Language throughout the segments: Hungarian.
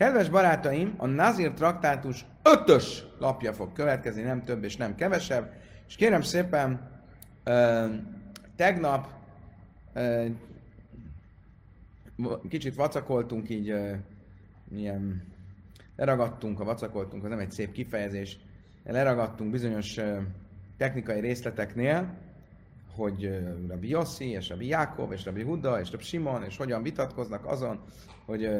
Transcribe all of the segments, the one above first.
Kedves barátaim, a Nazir traktátus ötös lapja fog következni, nem több és nem kevesebb. És kérem szépen, tegnap kicsit vacakoltunk így, ö, milyen leragadtunk, a vacakoltunk, az nem egy szép kifejezés, leragadtunk bizonyos ö, technikai részleteknél, hogy Rabbi Yossi, és Rabbi Jákov, és Rabbi Huda, és Rabbi Simon, és hogyan vitatkoznak azon, hogy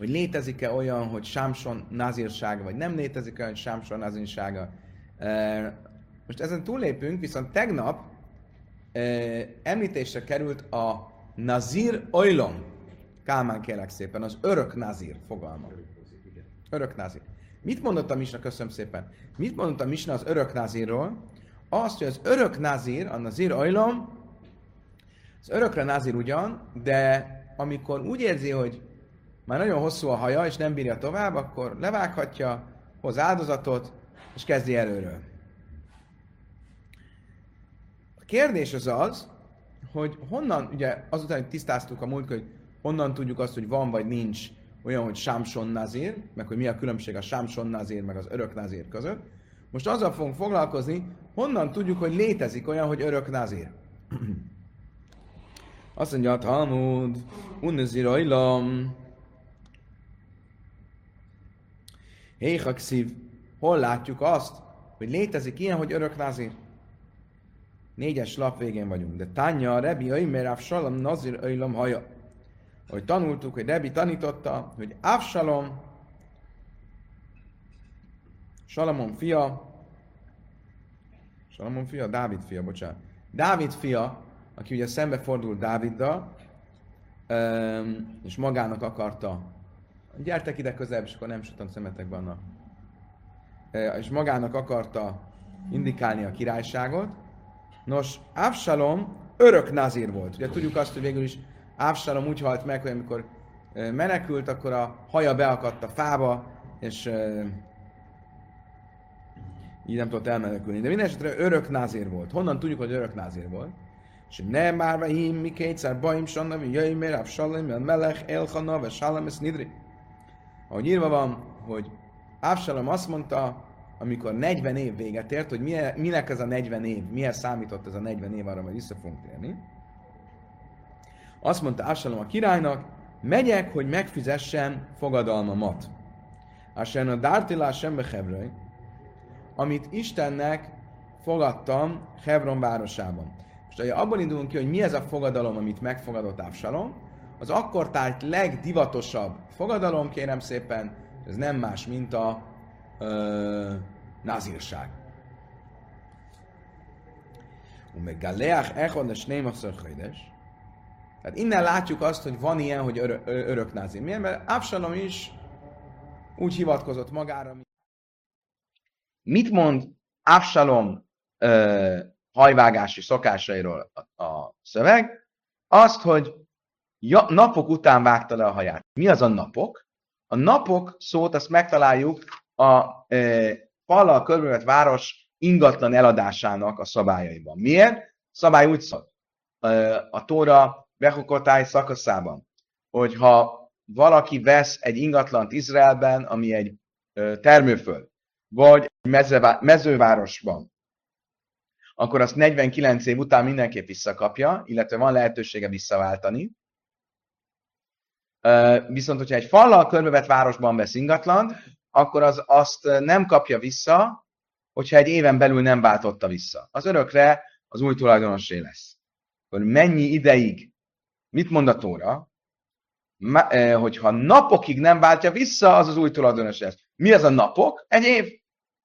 hogy létezik-e olyan, hogy Sámson nazírsága, vagy nem létezik olyan, hogy Sámson nazírsága. Most ezen túllépünk, viszont tegnap említésre került a nazír oilom. Kálmán kérlek szépen, az örök nazír fogalma. Örök nazír. Mit mondott a Misna, köszönöm szépen. Mit mondott a Misna az örök nazírról? Azt, hogy az örök nazír, a nazír oilom, az örökre nazír ugyan, de amikor úgy érzi, hogy már nagyon hosszú a haja, és nem bírja tovább, akkor levághatja, hoz áldozatot, és kezdi előről. A kérdés az az, hogy honnan, ugye azután, hogy tisztáztuk a múlt, hogy honnan tudjuk azt, hogy van vagy nincs olyan, hogy Sámson Nazir, meg hogy mi a különbség a Sámson Nazir, meg az örök Nazir között. Most azzal fogunk foglalkozni, honnan tudjuk, hogy létezik olyan, hogy örök Nazir. Azt mondja a Talmud, Unnezir Héhakszív, hol látjuk azt, hogy létezik ilyen, hogy örök nazir? Négyes lap végén vagyunk. De Tanya, Rebi, Öimer, Salam, Nazir, Öilam, haja. Hogy tanultuk, hogy Rebi tanította, hogy Avsalom, Salamon fia, Salamon fia, Dávid fia, bocsánat. Dávid fia, aki ugye szembefordult Dáviddal, és magának akarta gyertek ide közebb, és akkor nem sütöm szemetek vannak. És magának akarta indikálni a királyságot. Nos, Avsalom örök nazír volt. Ugye tudjuk azt, hogy végül is Avsalom úgy halt meg, hogy amikor menekült, akkor a haja beakadt a fába, és így nem tudott elmenekülni. De minden esetre örök názér volt. Honnan tudjuk, hogy örök názér volt? És nem már hím, mi kétszer bajim sanna, mi jöjj Avsalom, melech, elchana, ve ez nidri ahogy írva van, hogy Ávsalom azt mondta, amikor 40 év véget ért, hogy milyen, minek ez a 40 év, mihez számított ez a 40 év, arra majd vissza fogunk térni. Azt mondta Ávsalom a királynak, megyek, hogy megfizessen fogadalmamat. Ásán a dártilás sembe Hebraj, amit Istennek fogadtam Hebron városában. Most abban indulunk ki, hogy mi ez a fogadalom, amit megfogadott Ávsalom, az akkor tájt legdivatosabb fogadalom, kérem szépen, ez nem más, mint a ö, nazírság. Meg Galeach Echon a Snémachszor Tehát innen látjuk azt, hogy van ilyen, hogy örö, örök nazír. Miért? Mert Absalom is úgy hivatkozott magára, mint... Mit mond Absalom ö, hajvágási szokásairól a, a szöveg? Azt, hogy ja, napok után vágta le a haját. Mi az a napok? A napok szót azt megtaláljuk a e, fallal körbevett város ingatlan eladásának a szabályaiban. Miért? Szabály úgy szól. E, a Tóra Behukotály szakaszában, hogyha valaki vesz egy ingatlant Izraelben, ami egy e, termőföld, vagy mezővárosban, akkor azt 49 év után mindenképp visszakapja, illetve van lehetősége visszaváltani. Viszont, hogyha egy fallal körbevett városban vesz ingatlant, akkor az azt nem kapja vissza, hogyha egy éven belül nem váltotta vissza. Az örökre az új tulajdonosé lesz. Akkor mennyi ideig, mit mond a Tóra? Hogyha napokig nem váltja vissza, az az új tulajdonos lesz. Mi az a napok? Egy év.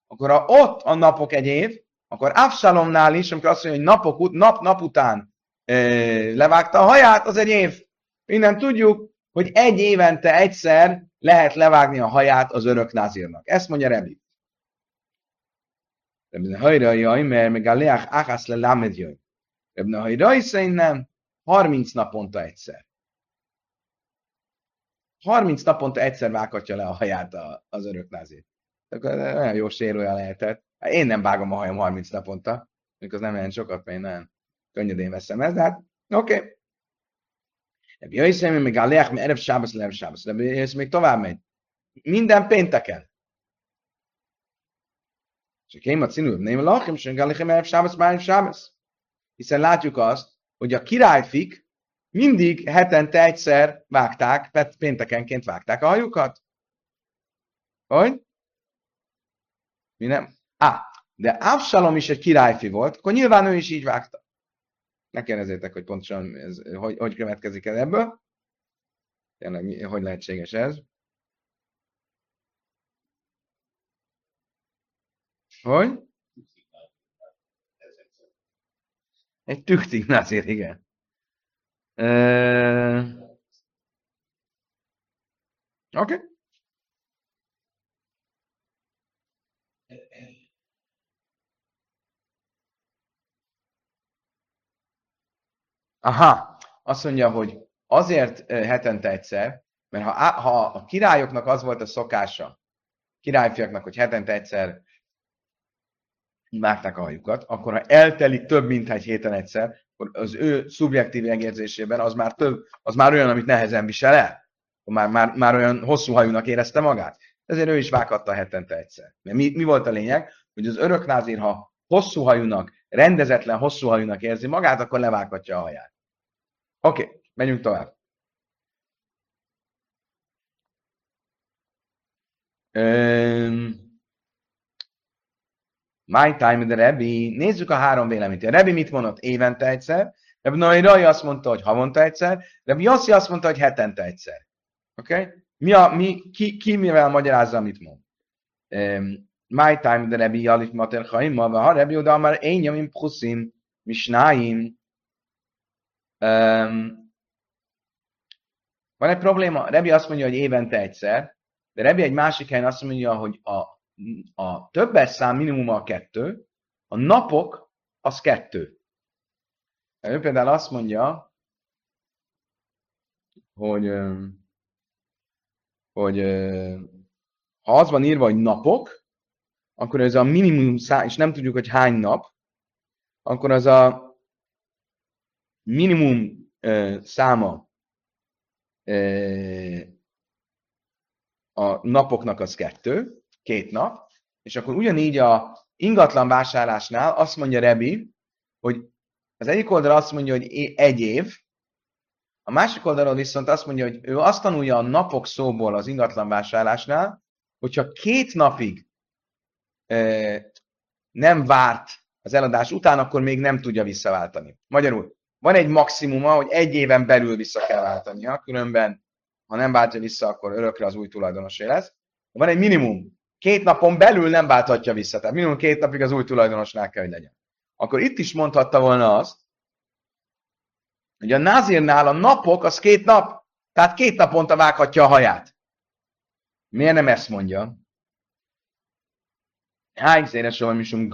Akkor ha ott a napok egy év, akkor Avsalomnál is, amikor azt mondja, hogy napok, nap, nap után levágta a haját, az egy év. Innen tudjuk, hogy egy évente egyszer lehet levágni a haját az örök názírnak. Ezt mondja Rebi. Rebne hajrai ajmer, meg a leach áhász le lámed jöjj. Rebne hajrai szerint nem, 30 naponta egyszer. 30 naponta egyszer vághatja le a haját az örök názír. Akkor olyan jó sérülje lehetett. Én nem vágom a hajam 30 naponta, mikor nem olyan sokat, mert én nagyon könnyedén veszem ezt, de hát oké. Okay. Rabbi még a leach, erev sábasz, lerev sábasz. Rabbi Jöjszem még tovább megy. Minden pénteken. És a kémat színű, nem lachim, és galichem erev sábasz, bájim sábasz. Hiszen látjuk azt, hogy a királyfik mindig hetente egyszer vágták, péntekenként vágták a hajukat. Hogy? Mi nem? Á, de Absalom is egy királyfi volt, akkor nyilván ő is így vágta. Ne kérdezzétek, hogy pontosan ez, hogy, hogy következik el ebből. Tényleg, hogy lehetséges ez? Hogy? Egy tüktig azért, igen. Oké. Okay. Aha, azt mondja, hogy azért hetente egyszer, mert ha, ha a királyoknak az volt a szokása, királyfiaknak, hogy hetente egyszer vágták a hajukat, akkor ha eltelik több, mint egy héten egyszer, akkor az ő szubjektív megérzésében az már több, az már olyan, amit nehezen visel el. Már, már, már olyan hosszú hajúnak érezte magát. Ezért ő is vághatta hetente egyszer. Mert mi, mi volt a lényeg? Hogy az öröknázír, ha hosszú hajúnak, rendezetlen hosszú hajúnak érzi magát, akkor levághatja a haját. Oké, okay, menjünk tovább. Um, My time the Rebbe. Nézzük a három véleményt. A Rebbe mit mondott? Évente egyszer. Rebbe Noé Rai azt mondta, hogy havonta egyszer. Rebbe Yossi azt mondta, hogy hetente egyszer. Oké? Okay? Mi a, mi, ki, ki mivel magyarázza, mit mond? Um, my time the Rebbe Jalif Mater Chaim, ha Rebbe oda már én nyomim pchuszim, misnáim. Um, van egy probléma, Rebi azt mondja, hogy évente egyszer, de Rebi egy másik helyen azt mondja, hogy a a többes szám minimum a kettő, a napok az kettő. Ő például azt mondja, hogy, hogy ha az van írva, hogy napok, akkor ez a minimum szám, és nem tudjuk, hogy hány nap, akkor az a minimum száma a napoknak az kettő, két nap, és akkor ugyanígy a ingatlan vásárlásnál azt mondja Rebi, hogy az egyik oldal azt mondja, hogy egy év, a másik oldalon viszont azt mondja, hogy ő azt tanulja a napok szóból az ingatlan vásárlásnál, hogyha két napig e, nem várt az eladás után, akkor még nem tudja visszaváltani. Magyarul, van egy maximuma, hogy egy éven belül vissza kell váltania, különben, ha nem váltja vissza, akkor örökre az új tulajdonosé lesz. Van egy minimum, két napon belül nem válthatja vissza. Tehát minimum két napig az új tulajdonosnál kell, hogy legyen. Akkor itt is mondhatta volna azt, hogy a názírnál a napok az két nap, tehát két naponta vághatja a haját. Miért nem ezt mondja? Hány széles soha misum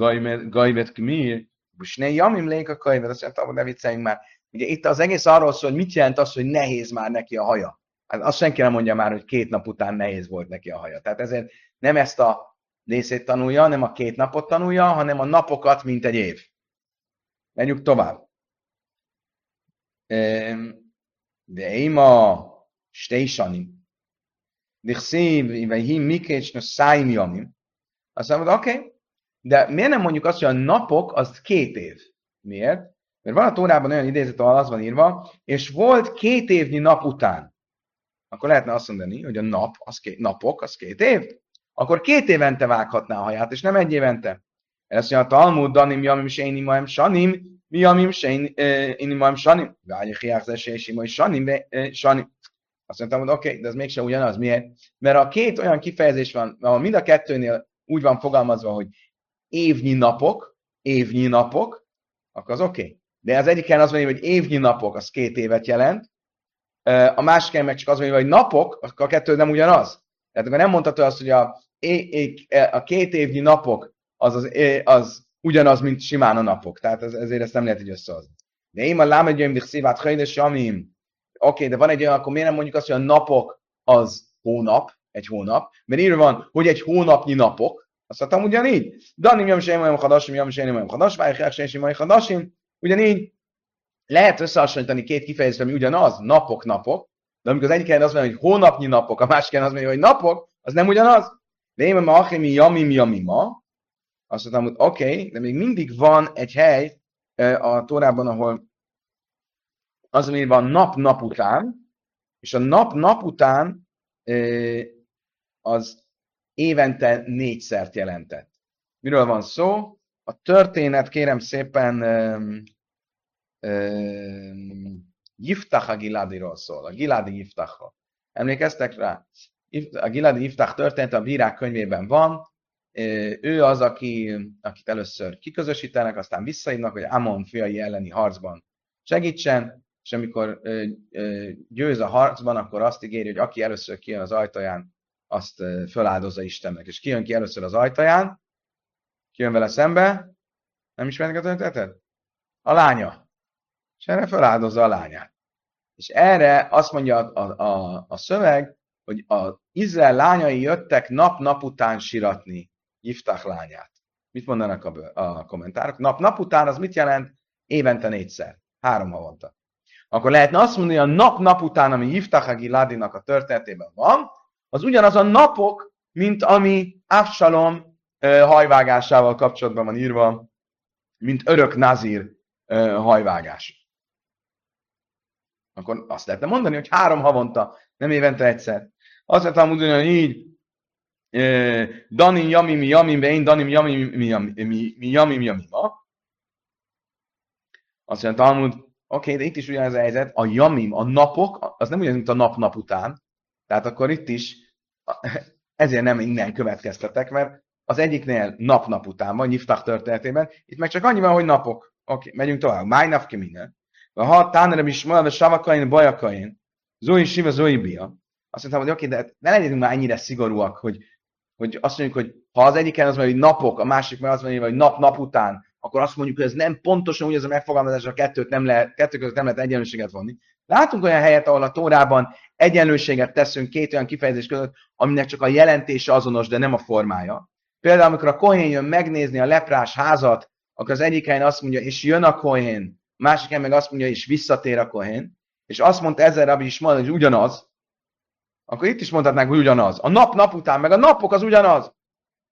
gajvet kmír, ne jamim lék a kajvet, azt mondtam, ne vicceljünk már. Ugye itt az egész arról szól, hogy mit jelent az, hogy nehéz már neki a haja. Hát azt senki nem mondja már, hogy két nap után nehéz volt neki a haja. Tehát ezért nem ezt a részét tanulja, nem a két napot tanulja, hanem a napokat, mint egy év. Menjünk tovább. De ima stésani. Dichszív, hi mikécs, no szájm jamim. Azt mondod, oké, okay, de miért nem mondjuk azt, hogy a napok az két év? Miért? Mert van a Tórában olyan idézet, ahol az van írva, és volt két évnyi nap után. Akkor lehetne azt mondani, hogy a nap, az két, napok, az két év akkor két évente vághatná a haját, és nem egy évente. Ezt mondja, a Talmud, Danim, Jamim, Séni, Maim, Sanim, mi Jamim, Séni, Maim, Sanim, Gágyi, Hiák, Zesé, Mai, Sanim, Sanim. Azt mondtam, hogy oké, okay, de ez mégsem ugyanaz. Miért? Mert a két olyan kifejezés van, ahol mind a kettőnél úgy van fogalmazva, hogy évnyi napok, évnyi napok, akkor az oké. Okay. De az egyiken az van, hogy évnyi napok, az két évet jelent, a másiken meg csak az van, hogy napok, akkor a kettő nem ugyanaz. Tehát akkor nem mondhatod azt, hogy a, a két évnyi napok az, az, az ugyanaz, mint simán a napok. Tehát ez, ezért ezt nem lehet így összehozni. De én a lámegyőim dich szívát hajdes jamim. Oké, de van egy olyan, akkor miért nem mondjuk azt, hogy a napok az hónap, egy hónap, mert írva van, hogy egy hónapnyi napok, azt mondtam ugyanígy. Danim jam sem olyan hadasim, jam sem olyan hadas, vájják sem sem olyan hadasim, ugyanígy lehet összehasonlítani két kifejezést, ami ugyanaz, napok, napok, de amikor az egyik helyen azt mondja, hogy hónapnyi napok, a másik helyen azt mondja, hogy napok, az nem ugyanaz. De én ma achimi jamim jamim ma, azt mondtam, hogy oké, okay, de még mindig van egy hely a Tórában, ahol az, ami van nap-nap után, és a nap-nap után az évente négyszert jelentett. Miről van szó? A történet, kérem szépen, Yiftach a Giladiról szól, a Giladi Yiftachról. Emlékeztek rá? A Giladi Yiftach történet a bírák könyvében van, ő az, aki, akit először kiközösítenek, aztán visszaívnak, hogy Amon fiai elleni harcban segítsen, és amikor győz a harcban, akkor azt ígéri, hogy aki először kijön az ajtaján, azt föláldozza Istennek. És kijön ki először az ajtaján, kijön vele szembe, nem ismerik a történetet? A lánya. És erre feláldozza a lányát. És erre azt mondja a, a, a, szöveg, hogy az Izrael lányai jöttek nap-nap után siratni Yiftach lányát. Mit mondanak a, a kommentárok? Nap-nap után az mit jelent? Évente négyszer. Három havonta. Akkor lehetne azt mondani, hogy a nap-nap után, ami Yiftach a Giladinak a történetében van, az ugyanaz a napok, mint ami Avsalom hajvágásával kapcsolatban van írva, mint örök nazír hajvágás. Akkor azt lehetne mondani, hogy három havonta, nem évente egyszer. Azt lehetne mondani, hogy így, Danim Yamim Yamim én Danim Yamim Yamim Yamim ma. Azt mondja Talmud, oké, okay, de itt is ugyanaz a helyzet, a Yamim, a napok, az nem ugyanaz, mint a nap-nap után. Tehát akkor itt is, ezért nem innen következtetek, mert az egyiknél nap-nap után van, Nyiftach történetében, itt meg csak annyi van, hogy napok. Oké, megyünk tovább. Máj nap ki minden. Ha tánere is a savakain, bajakain, zói siva, zói bia. Azt mondtam, hogy oké, de ne legyünk már ennyire szigorúak, hogy hogy azt mondjuk, hogy ha az egyiken az mondja, hogy napok, a másik meg azt mondja, hogy nap-nap után, akkor azt mondjuk, hogy ez nem pontosan úgy ez a megfogalmazás, a kettőt nem lehet, kettő között nem lehet egyenlőséget vonni. Látunk olyan helyet, ahol a Tórában egyenlőséget teszünk két olyan kifejezés között, aminek csak a jelentése azonos, de nem a formája. Például, amikor a kohén jön megnézni a leprás házat, akkor az egyik helyen azt mondja, és jön a kohén, másik helyen meg azt mondja, és visszatér a kohén, és azt mondta ezzel Rabbi is mondani, hogy ugyanaz, akkor itt is mondhatnánk, hogy ugyanaz. A nap nap után, meg a napok az ugyanaz.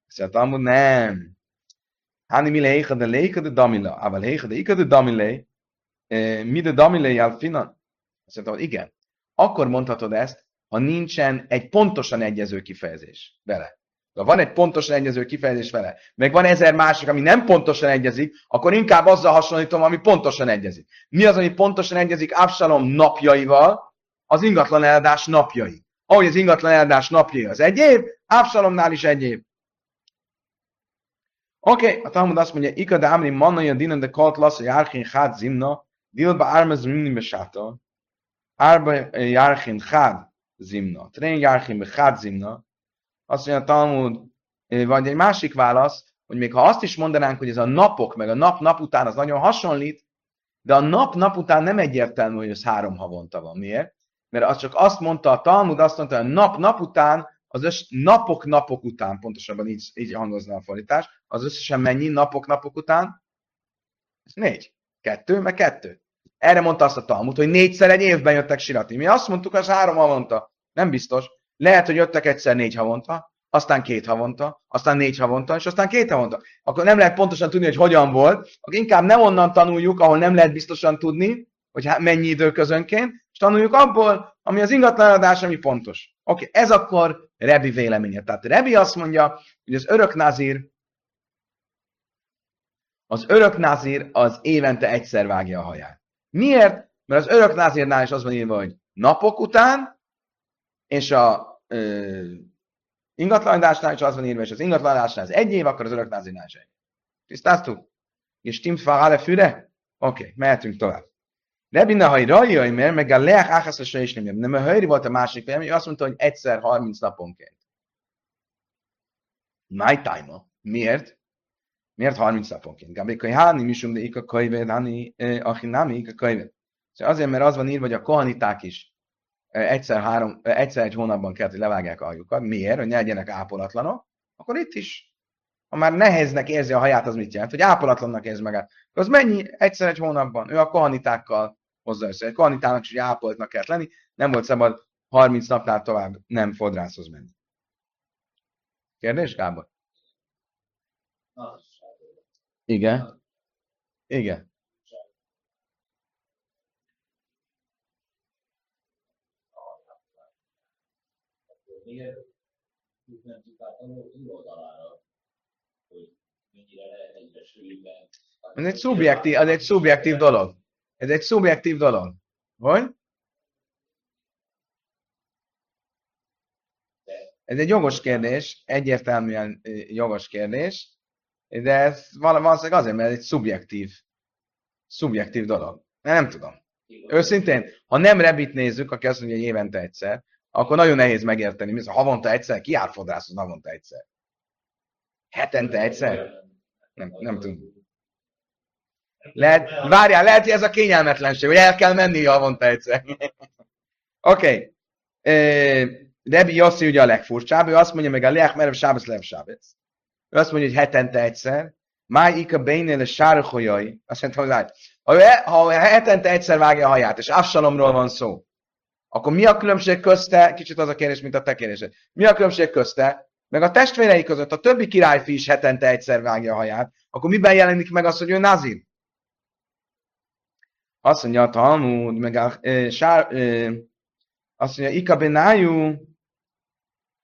Azt mondja, nem. Hani mi leicha de leicha de damila, ával leicha de ika de damile, eh, mi de damile alfina. Azt mondta, hogy igen. Akkor mondhatod ezt, ha nincsen egy pontosan egyező kifejezés vele. Ha van egy pontosan egyező kifejezés vele, meg van ezer másik, ami nem pontosan egyezik, akkor inkább azzal hasonlítom, ami pontosan egyezik. Mi az, ami pontosan egyezik Absalom napjaival? Az ingatlan eladás napjai ahogy az ingatlan eladás napja az egy év, Ápsalomnál is egy év. Oké, okay, a Talmud azt mondja, Ika de Amri manna jön dinan de kalt lasz a járkin hát zimna, dilba ármez minni besáta, árba járkin hát zimna, trén járkin be hát zimna, azt mondja a Talmud, vagy egy másik válasz, hogy még ha azt is mondanánk, hogy ez a napok, meg a nap-nap után az nagyon hasonlít, de a nap-nap után nem egyértelmű, hogy ez három havonta van. Miért? mert az csak azt mondta a Talmud, azt mondta, hogy nap-nap után, az össz, napok-napok után, pontosabban így, így hangozna a fordítás, az összesen mennyi napok-napok után? Négy. Kettő, meg kettő. Erre mondta azt a Talmud, hogy négyszer egy évben jöttek siratni. Mi azt mondtuk, az három havonta. Nem biztos. Lehet, hogy jöttek egyszer négy havonta, aztán két havonta, aztán négy havonta, és aztán két havonta. Akkor nem lehet pontosan tudni, hogy hogyan volt, akkor inkább nem onnan tanuljuk, ahol nem lehet biztosan tudni, hogy mennyi időközönként, és tanuljuk abból, ami az ingatlanadás, ami pontos. Oké, okay, ez akkor Rebi véleménye. Tehát Rebi azt mondja, hogy az örök nazír, az örök nazír az évente egyszer vágja a haját. Miért? Mert az örök nazírnál is az van írva, hogy napok után, és a ö, ingatlanadásnál is az van írva, és az ingatlanadásnál az egy év, akkor az örök nazírnál is egy. Tisztáztuk? És stimmt fára füre? Oké, okay, mehetünk tovább. Rebbi Nahai Rajai, mert meg a Leach Áhászasra is nem Nem a Hajri volt a másik vélemény, azt mondta, hogy egyszer 30 naponként. My time Miért? Miért 30 naponként? Gabrikai Háni, Misum, de Ika Kajved, Háni, Achinami, Ika Kajved. Azért, mert az van írva, hogy a kohaniták is egyszer, három, egyszer egy hónapban kell, hogy levágják a hajukat. Miért? Hogy ne legyenek ápolatlanok. Akkor itt is ha már nehéznek érzi a haját, az mit jelent? Hogy ápolatlannak érzi magát. Az mennyi? Egyszer egy hónapban. Ő a kohanitákkal hozza össze. A kohanitának is ápoltnak kellett lenni, nem volt szabad 30 napnál tovább nem fodrászhoz menni. Kérdés, Gábor? Igen. Igen. Ez egy szubjektív, ez egy szubjektív dolog. Ez egy szubjektív dolog. Hogy? Ez egy jogos kérdés, egyértelműen jogos kérdés, de ez valószínűleg azért, mert ez egy szubjektív, szubjektív dolog. Nem tudom. Őszintén, ha nem Rebit nézzük, aki azt mondja, hogy évente egyszer, akkor nagyon nehéz megérteni, mi havonta egyszer, ki jár fodrászhoz havonta egyszer? Hetente egyszer? Nem, nem tudom. Lehet, várjál, lehet, hogy ez a kényelmetlenség, hogy el kell menni havonta egyszer. Oké. okay. Rebi Yossi ugye a legfurcsább, ő azt mondja meg a Leach Merev Sábesz Lev Sábesz. Ő azt mondja, hogy hetente egyszer. Máj Ika Bénél a Sárholyai. Azt mondta, hogy ha, ő, e- ha hetente egyszer vágja a haját, és Absalomról van szó, akkor mi a különbség közte, kicsit az a kérdés, mint a te kérdésed, mi a különbség közte, meg a testvérei között, a többi királyfi is hetente egyszer vágja a haját, akkor miben jelenik meg az, hogy ő nazir? Azt mondja a Talmud, meg a e, sár, e, azt mondja, Ika benájú,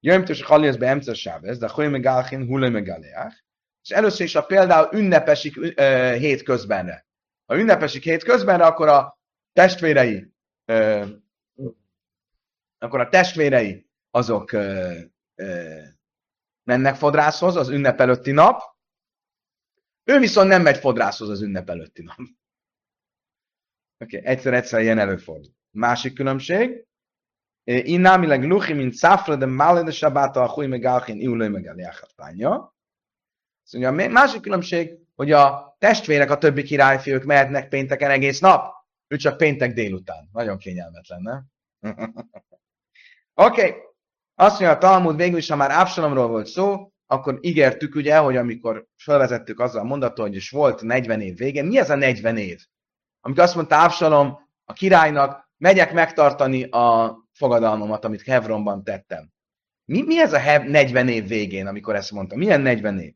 Jöjjön és Hali be emcer Sábez, de Holi Megalchin, Huli Megaleach. És először is a például ünnepesik uh, hét közbenre. Ha ünnepesik hét közbenre, akkor a testvérei uh, akkor a testvérei azok uh, uh, mennek fodrászhoz az ünnep előtti nap, ő viszont nem megy fodrászhoz az ünnep előtti nap. Oké, okay, egyszer-egyszer ilyen előfordul. Másik különbség, Inámileg luchi, mint szafra, de mále de sabáta a chuj megalchin, iulő megaliáchat pánya. Szóval a másik különbség, hogy a testvérek, a többi királyfiúk mehetnek pénteken egész nap, ő csak péntek délután. Nagyon kényelmetlen, nem? Oké, okay. azt mondja a Talmud, végül is, ha már Absalomról volt szó, akkor ígértük ugye, hogy amikor felvezettük azzal a mondatot, hogy is volt 40 év vége. Mi ez a 40 év? Amikor azt mondta Absalom a királynak, megyek megtartani a fogadalmamat, amit Hevronban tettem. Mi, mi ez a 40 év végén, amikor ezt mondta? Milyen 40 év?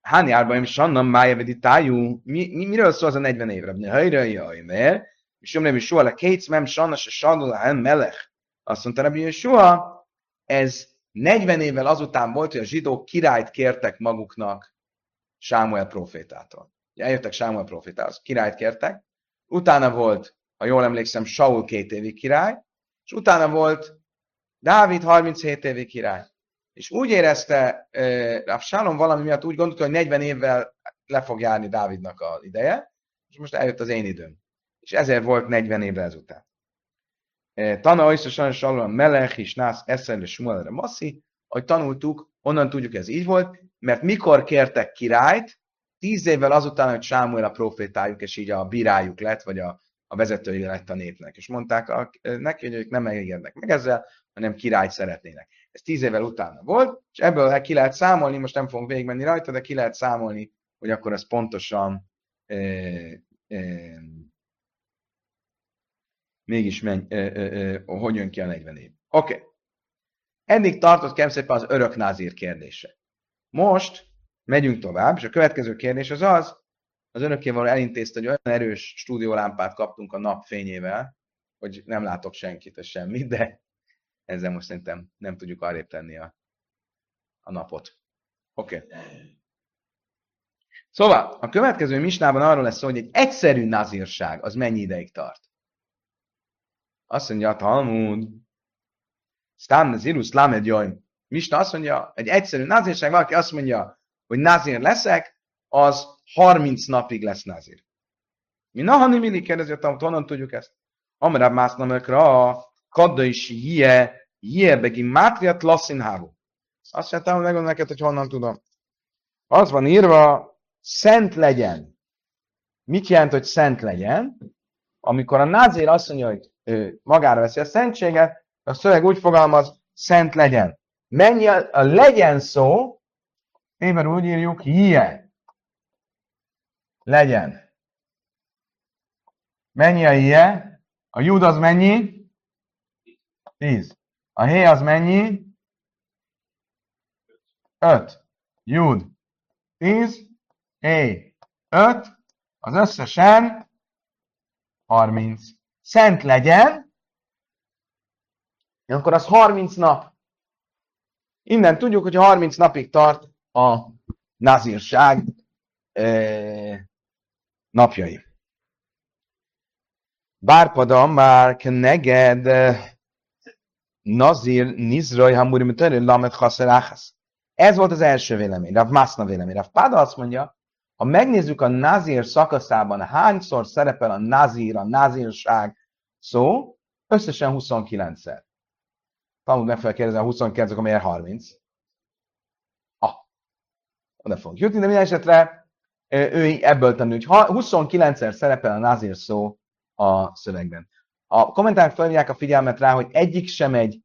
Háni árbaim sannan májavedi tájú. Mi, mi, miről szól az a 40 évre? Hajra, jaj, mert és jomlem is soha le kétsz, mem sanna se sadul melech. Azt mondta Rabbi soha, ez 40 évvel azután volt, hogy a zsidók királyt kértek maguknak Sámuel profétától. Eljöttek Sámuel profétához, királyt kértek, utána volt ha jól emlékszem, Saul két évi király, és utána volt Dávid 37 évi király. És úgy érezte, Sálom valami miatt úgy gondolta, hogy 40 évvel le fog járni Dávidnak az ideje, és most eljött az én időm. És ezért volt 40 évre ezután. Tana Oiszosan Salom Melech is Nász Eszel és Smuelre Massi, ahogy tanultuk, onnan tudjuk, ez így volt, mert mikor kértek királyt, tíz évvel azután, hogy Sámuel a profétájuk, és így a bírájuk lett, vagy a a vezetői lett a népnek. És mondták neki, hogy ők nem megengednek meg ezzel, hanem királyt szeretnének. Ez tíz évvel utána volt, és ebből ki lehet számolni, most nem fogunk végigmenni rajta, de ki lehet számolni, hogy akkor ez pontosan e, e, mégis menj, e, e, e, hogy jön ki a 40 év. Oké. Okay. Eddig tartott kérem szépen az örök názír kérdése. Most megyünk tovább, és a következő kérdés az az, az önökéval elintézte, hogy olyan erős stúdiólámpát kaptunk a nap fényével, hogy nem látok senkit, és semmit, de ezzel most szerintem nem tudjuk arrébb tenni a, a napot. Oké. Okay. Szóval, a következő misnában arról lesz szó, hogy egy egyszerű nazírság az mennyi ideig tart. Azt mondja a Talmud, Stam nazirus lamed jaj. Misna azt mondja, egy egyszerű nazírság, valaki azt mondja, hogy nazír leszek, az 30 napig lesz nazir. Mi nahani mindig kérdezi, hogy honnan tudjuk ezt? Amrább másznamökre kadda is jie, jie begi mátriat lasszin hávu. Azt mondtam, hogy megmondom neked, hogy honnan tudom. Az van írva, szent legyen. Mit jelent, hogy szent legyen? Amikor a názér azt mondja, hogy ő magára veszi a szentséget, a szöveg úgy fogalmaz, szent legyen. Mennyi a, a legyen szó, Éber úgy írjuk, hie. Legyen. Mennyi a hie? A jud az mennyi? 10. A hé az mennyi? 5. Jud. 10. Hé. 5. Az összesen 30. Szent legyen, akkor az 30 nap. Innen tudjuk, hogy 30 napig tart a nazírság e, napjai. Bárpada már neged nazír nizraj hamuri törő lamet haszeráhasz. Ez volt az első vélemény, Rav Mászna vélemény. Rav Páda azt mondja, ha megnézzük a nazír szakaszában, hányszor szerepel a nazír, a nazírság szó, összesen 29-szer. Talmud meg fel kérdezni, a 29 akkor miért 30? Ah, oda fogunk jutni, de minden esetre ő ebből tanul, hogy 29-szer szerepel a nazír szó a szövegben. A kommentárok felhívják a figyelmet rá, hogy egyik sem egy,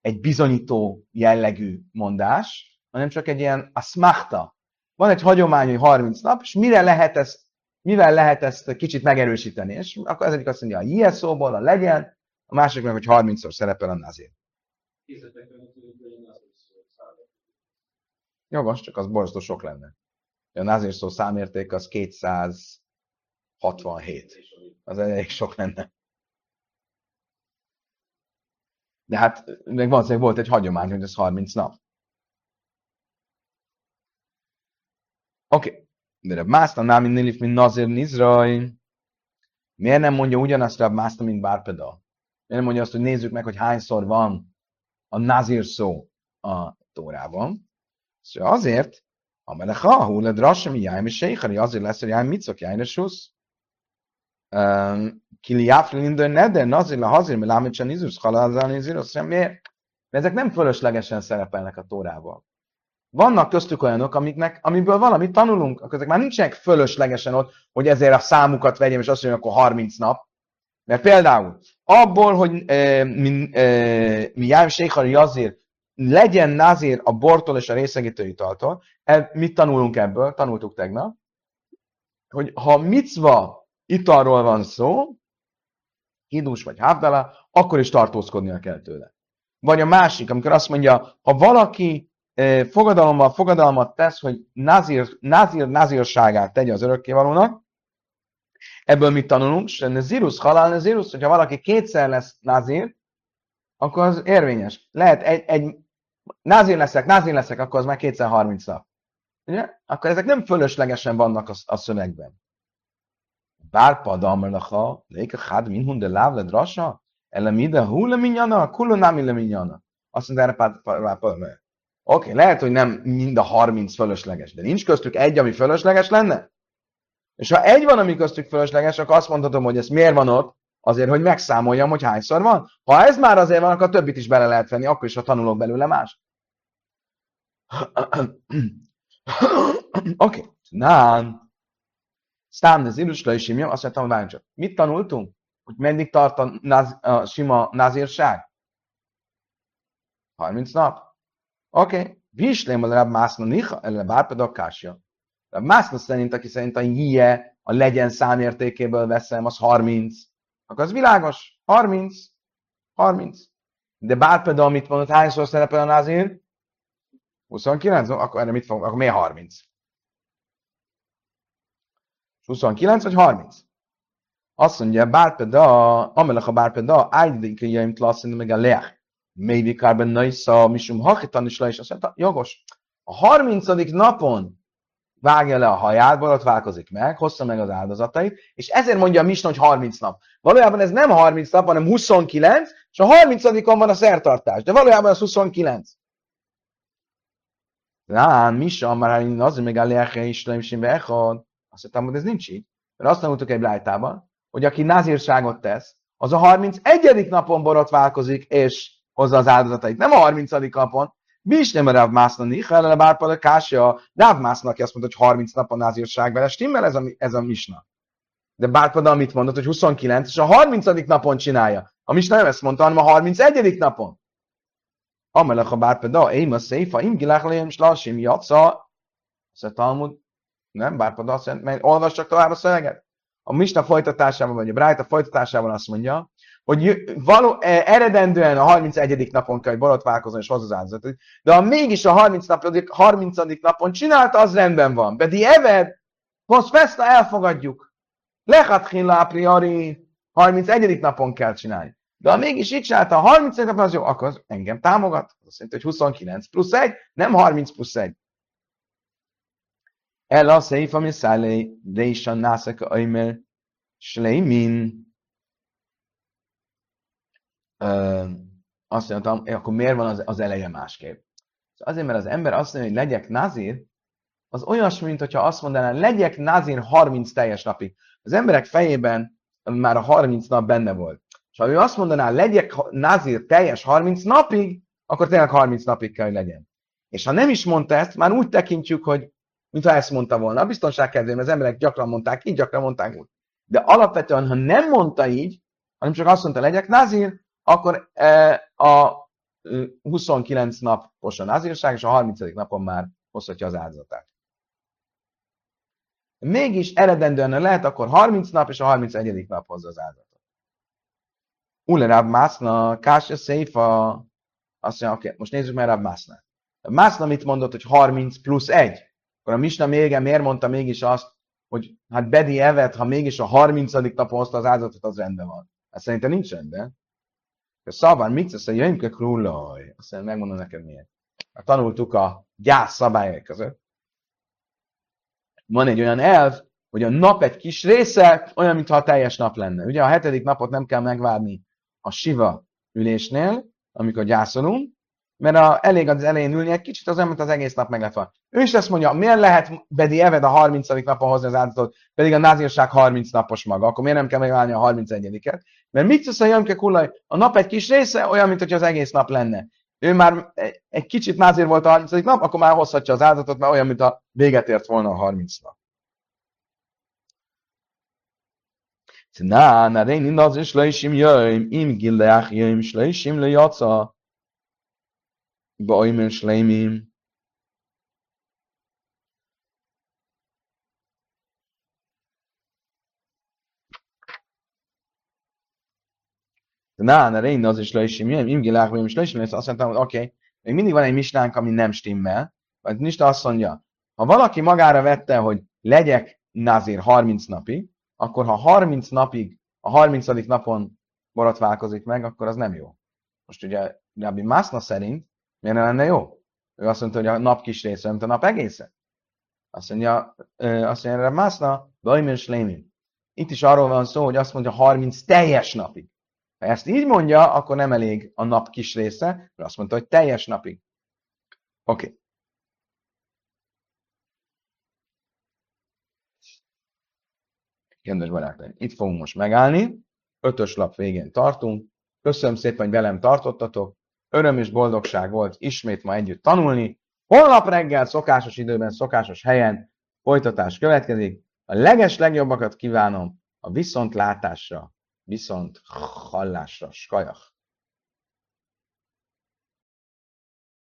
egy bizonyító jellegű mondás, hanem csak egy ilyen a smachta. Van egy hagyomány, hogy 30 nap, és mire lehet ezt, mivel lehet ezt kicsit megerősíteni? És akkor az egyik azt mondja, a ilyen szóból, a legyen, a másik meg, hogy 30-szor szerepel a nazir. Jogos, csak az borzasztó sok lenne. A nazir szó számérték az 267. Az elég sok lenne. De hát meg valószínűleg volt egy hagyomány, hogy ez 30 nap. Oké. Okay. De Mászna nem nilif, mint Nazir Nizraj. Miért nem mondja ugyanazt Rab Mászna, mint Bárpeda? Miért nem mondja azt, hogy nézzük meg, hogy hányszor van a Nazir szó a Tórában? Szóval azért, Amelecha, hú, le drasem, jájm és sékhari, azért lesz, hogy jájm micok, jájm és Kili Jáfri Linder Neder, Nazir la Hazir, Melámit Sen Izus, Halazán Izus, miért? Mert ezek nem fölöslegesen szerepelnek a Tórában. Vannak köztük olyanok, amiknek, amiből valamit tanulunk, akkor ezek már nincsenek fölöslegesen ott, hogy ezért a számukat vegyem, és azt mondjam, akkor 30 nap. Mert például abból, hogy e, mi, e, mi Jáim Sékhari azért legyen nazír a bortól és a részegítő italtól, e, mit tanulunk ebből? Tanultuk tegnap, hogy ha micva italról van szó, hidús vagy hávdala, akkor is tartózkodnia kell tőle. Vagy a másik, amikor azt mondja, ha valaki fogadalommal fogadalmat tesz, hogy nazir, nazir nazírságát tegye az örökkévalónak, ebből mit tanulunk? Zirus halál, zirus, hogyha valaki kétszer lesz nazir, akkor az érvényes. Lehet egy, egy nazir leszek, nazir leszek, akkor az már kétszer 30 nap. Ugye? Akkor ezek nem fölöslegesen vannak a, a szövegben. Bárpad amelacha, léka had min hunde láv le drasa, ele mide hu nami le minyana. Azt mondja erre Oké, okay, lehet, hogy nem mind a 30 fölösleges, de nincs köztük egy, ami fölösleges lenne? És ha egy van, ami köztük fölösleges, akkor azt mondhatom, hogy ez miért van ott? Azért, hogy megszámoljam, hogy hányszor van. Ha ez már azért van, akkor a többit is bele lehet venni, akkor is, ha tanulok belőle más. Oké, okay. nán. Sztám, az illusra is imjam, azt mondtam, hogy csak. Mit tanultunk? Hogy meddig tart a, naz, a sima nazírság? 30 nap. Oké, okay. Vislém a Rab Mászna Nicha, ele Bárpedok Kásja. Rab Mászna szerint, aki szerint a híje a legyen számértékéből veszem, az 30. Akkor az világos. 30. 30. De Bárpeda, amit mondott, hányszor szerepel a názír? 29? Akkor erre mit fogunk? Akkor miért 30? 29 vagy 30? Azt mondja, Bárpeda, amelech a Bárpeda, ájdik a jaim tlasszin meg a leach. Maybe Kárben Naisa, Misum Hachitan is le, és azt mondta, jogos. A 30. napon vágja le a haját, borotválkozik meg, hozza meg az áldozatait, és ezért mondja a Misna, hogy 30 nap. Valójában ez nem 30 nap, hanem 29, és a 30-on van a szertartás, de valójában az 29. Rán, Misa, már az még a is lemsimbe echad. Azt mondtam, hogy ez nincs így. Mert azt tanultuk egy lájtában, hogy aki nazírságot tesz, az a 31. napon borotválkozik, és hozza az áldozatait. Nem a 30. napon. Bis nem a Rav Mászna Nichel, a Bárpala Kásia, Rav Mászna, aki azt mondta, hogy 30 napon názírság vele, stimmel ez a, ez a misna. De Bárpada amit mondott, hogy 29, és a 30. napon csinálja. A misna nem ezt mondta, hanem a 31. napon. Amelech a Bárpada, én a széfa, im gilach lejem slasim jaca, Azt Talmud, nem, bár azt jelenti, mert olvas csak tovább a szöveget. A Misna folytatásában, vagy a Brájta folytatásában azt mondja, hogy való, e, eredendően a 31. napon kell, hogy borotválkozni és hozzá az de ha mégis a 30. Nap, 30. napon csinálta, az rendben van. Bedi Eved, Post Festa elfogadjuk. Lechat a priori 31. napon kell csinálni. De ha mégis így csinálta a 30. napon, az jó, akkor az engem támogat. Azt jelenti, hogy 29 plusz 1, nem 30 plusz 1. El a széf, ami szállé, Résan Nászaka Aimer, Sleimin. Azt mondtam, akkor miért van az, az eleje másképp? Azért, mert az ember azt mondja, hogy legyek nazír, az olyasmi, mint hogyha azt mondaná, legyek nazír 30 teljes napig. Az emberek fejében már a 30 nap benne volt. És ha ő azt mondaná, legyek nazír teljes 30 napig, akkor tényleg 30 napig kell, hogy legyen. És ha nem is mondta ezt, már úgy tekintjük, hogy mintha ezt mondta volna. A biztonság kedvéért, az emberek gyakran mondták így, gyakran mondták úgy. De alapvetően, ha nem mondta így, hanem csak azt mondta, legyek nazír, akkor e, a 29 napos a nazírság, és a 30. napon már hozhatja az áldozatát. Mégis eredendően lehet, akkor 30 nap, és a 31. nap hozza az áldozatot. Ulerab Mászna, Kásja Széfa, azt mondja, oké, okay, most nézzük meg Rab Mászna. Mászna mit mondott, hogy 30 plusz 1? Akkor a Misna még miért mondta mégis azt, hogy hát Bedi Evet, ha mégis a 30. napon hozta az áldozatot, az rendben van. Hát szerintem nincs rendben. A szabán mit tesz a jöjjmke krúlaj? Azt mondja, megmondom neked miért. Hát tanultuk a gyász szabályok között. Van egy olyan elv, hogy a nap egy kis része olyan, mintha a teljes nap lenne. Ugye a hetedik napot nem kell megvárni a siva ülésnél, amikor gyászolunk, mert a, elég az elején ülni egy kicsit, az mint az egész nap meg lett van. Ő is ezt mondja, miért lehet Bedi Eved a 30. napon hozni az áldozatot, pedig a názírság 30 napos maga, akkor miért nem kell megválni a 31-et? Mert mit tesz a Jemke Kulaj? A nap egy kis része olyan, mint hogy az egész nap lenne. Ő már egy kicsit názér volt a 30. nap, akkor már hozhatja az áldozatot, mert olyan, mint a véget ért volna a 30 nap. Na, na, de én az is leisim jöjjim, im gilleach jöjjim, leisim le jaca, ba. Na, na, én az is lejsim, im gilák, vagy is lejsim, azt mondtam, hogy oké, okay, még mindig van egy misnánk, ami nem stimmel, vagy Mista azt mondja, ha valaki magára vette, hogy legyek nazir 30 napig, akkor ha 30 napig, a 30. napon borotválkozik meg, akkor az nem jó. Most ugye Rabbi Mászna szerint Miért lenne jó? Ő azt mondta, hogy a nap kis része, mint a nap egészen. Azt mondja, azt mondja, Mászna, Bajmir Slémin. Itt is arról van szó, hogy azt mondja 30 teljes napig. Ha ezt így mondja, akkor nem elég a nap kis része, mert azt mondta, hogy teljes napig. Oké. Okay. Kedves barátaim, itt fogunk most megállni. Ötös lap végén tartunk. Köszönöm szépen, hogy velem tartottatok öröm és boldogság volt ismét ma együtt tanulni. Holnap reggel, szokásos időben, szokásos helyen folytatás következik. A leges legjobbakat kívánom a viszontlátásra, میساند خالش را. شکایخ.